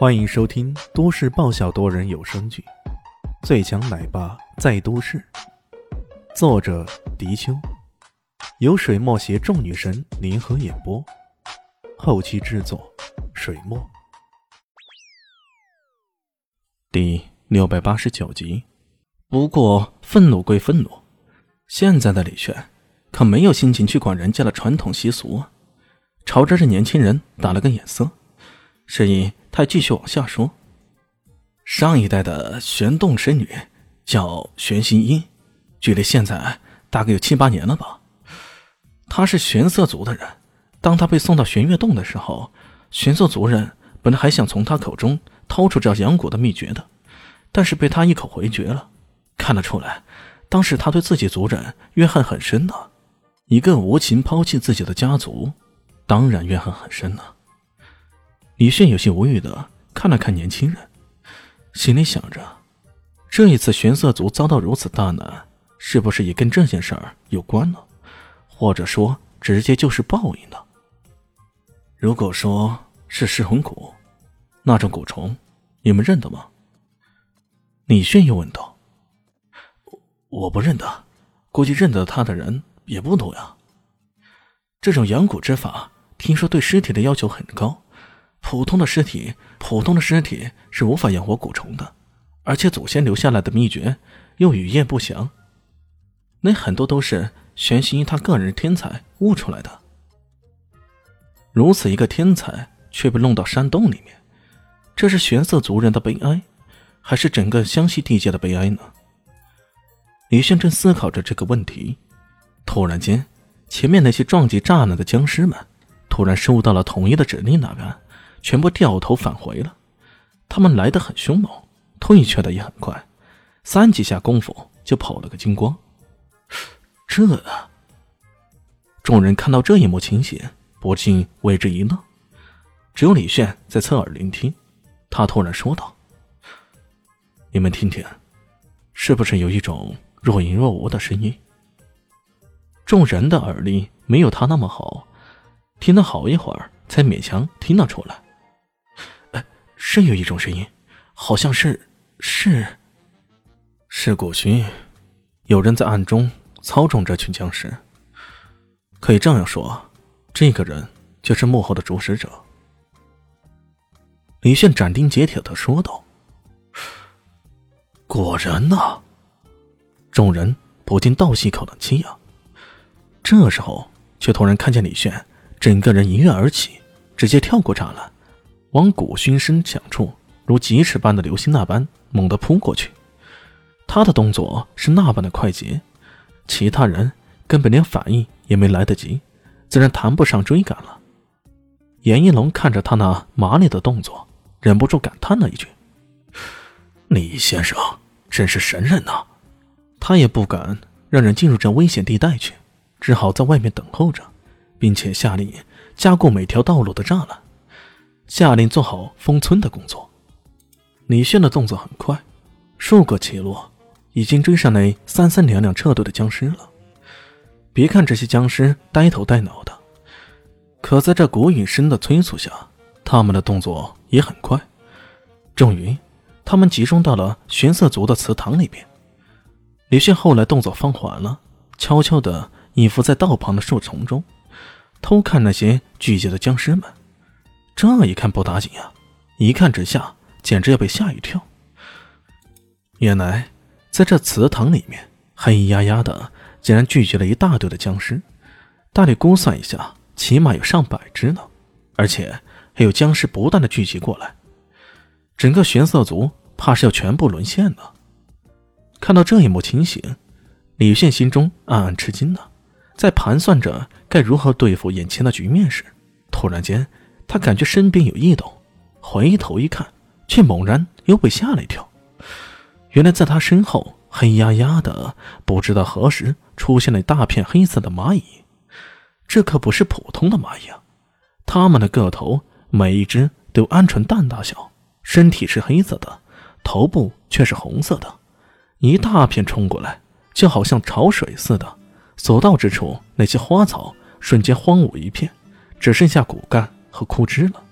欢迎收听都市爆笑多人有声剧《最强奶爸在都市》，作者：迪秋，由水墨携众女神联合演播，后期制作：水墨。第六百八十九集。不过，愤怒归愤怒，现在的李炫可没有心情去管人家的传统习俗啊！朝着这年轻人打了个眼色，示意他继续往下说。上一代的玄洞神女叫玄心音，距离现在大概有七八年了吧。她是玄色族的人，当她被送到玄月洞的时候，玄色族人本来还想从她口中掏出这养蛊的秘诀的，但是被她一口回绝了。看得出来，当时他对自己族人怨恨很深呢。一个无情抛弃自己的家族，当然怨恨很深了。李炫有些无语的看了看年轻人，心里想着：这一次玄色族遭到如此大难，是不是也跟这件事儿有关呢？或者说，直接就是报应呢？如果说是噬魂蛊，那种蛊虫，你们认得吗？李炫又问道。我不认得，估计认得他的人也不多呀。这种养蛊之法，听说对尸体的要求很高，普通的尸体，普通的尸体是无法养活蛊虫的，而且祖先留下来的秘诀又语焉不详，那很多都是玄心他个人天才悟出来的。如此一个天才，却被弄到山洞里面，这是玄色族人的悲哀，还是整个湘西地界的悲哀呢？李炫正思考着这个问题，突然间，前面那些撞击栅栏的僵尸们突然收到了统一的指令，那边全部掉头返回了。他们来得很凶猛，退却的也很快，三几下功夫就跑了个精光。这……众人看到这一幕情形，不禁为之一愣。只有李炫在侧耳聆听，他突然说道：“你们听听，是不是有一种……”若隐若无的声音，众人的耳力没有他那么好，听了好一会儿才勉强听了出来。是有一种声音，好像是是是古虚，有人在暗中操纵这群僵尸。可以这样说，这个人就是幕后的主使者。李炫斩钉截铁的说道：“果然呐。”众人不禁倒吸一口冷气呀！这时候，却突然看见李炫整个人一跃而起，直接跳过栅栏，往古熏声响处如疾驰般的流星那般猛地扑过去。他的动作是那般的快捷，其他人根本连反应也没来得及，自然谈不上追赶了。严一龙看着他那麻利的动作，忍不住感叹了一句：“李先生真是神人呐！”他也不敢让人进入这危险地带去，只好在外面等候着，并且下令加固每条道路的栅栏，下令做好封村的工作。李炫的动作很快，数个起落，已经追上那三三两两撤退的僵尸了。别看这些僵尸呆头呆脑的，可在这古雨声的催促下，他们的动作也很快。终于，他们集中到了玄色族的祠堂里边。李迅后来动作放缓了，悄悄地隐伏在道旁的树丛中，偷看那些聚集的僵尸们。这一看不打紧呀，一看之下简直要被吓一跳。原来在这祠堂里面，黑压压的竟然聚集了一大堆的僵尸，大力估算一下，起码有上百只呢，而且还有僵尸不断的聚集过来，整个玄色族怕是要全部沦陷了。看到这一幕情形，李炫心中暗暗吃惊呢。在盘算着该如何对付眼前的局面时，突然间，他感觉身边有异动，回头一看，却猛然又被吓了一跳。原来在他身后，黑压压的，不知道何时出现了一大片黑色的蚂蚁。这可不是普通的蚂蚁啊！它们的个头每一只都鹌鹑蛋大小，身体是黑色的，头部却是红色的。一大片冲过来，就好像潮水似的，所到之处，那些花草瞬间荒芜一片，只剩下骨干和枯枝了。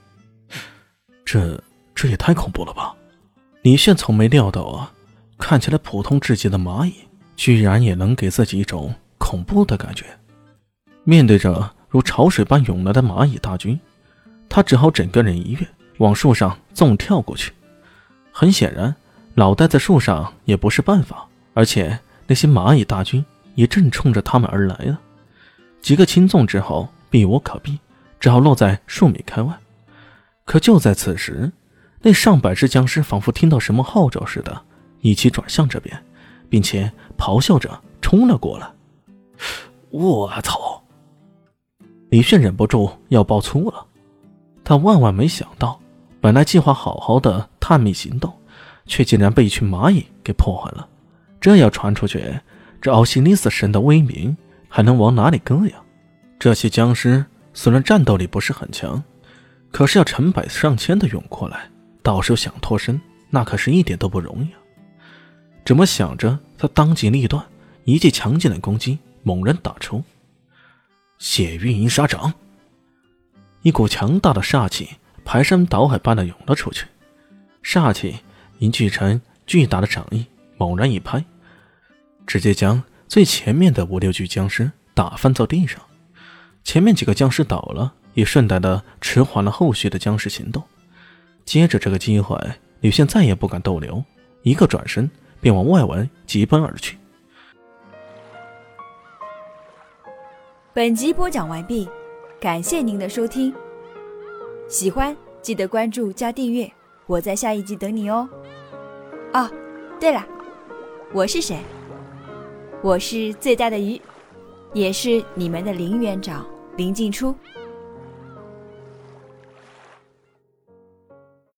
这这也太恐怖了吧！李炫从没料到啊，看起来普通至极的蚂蚁，居然也能给自己一种恐怖的感觉。面对着如潮水般涌来的蚂蚁大军，他只好整个人一跃，往树上纵跳过去。很显然，老待在树上也不是办法，而且那些蚂蚁大军也正冲着他们而来啊。几个轻纵之后，避无可避，只好落在数米开外。可就在此时，那上百只僵尸仿佛听到什么号召似的，一起转向这边，并且咆哮着冲了过来。我操！李炫忍不住要爆粗了。他万万没想到，本来计划好好的探秘行动，却竟然被一群蚂蚁给破坏了。这要传出去，这奥西里斯神的威名还能往哪里搁呀？这些僵尸虽然战斗力不是很强，可是要成百上千的涌过来，到时候想脱身，那可是一点都不容易啊！这么想着，他当机立断，一记强劲的攻击猛然打出。血运银沙掌，一股强大的煞气排山倒海般的涌了出去，煞气凝聚成巨大的掌印，猛然一拍，直接将最前面的五六具僵尸打翻在地上。前面几个僵尸倒了，也顺带的迟缓了后续的僵尸行动。接着这个机会，吕现再也不敢逗留，一个转身便往外围疾奔而去。本集播讲完毕，感谢您的收听。喜欢记得关注加订阅，我在下一集等你哦。哦，对了，我是谁？我是最大的鱼，也是你们的林园长林静初。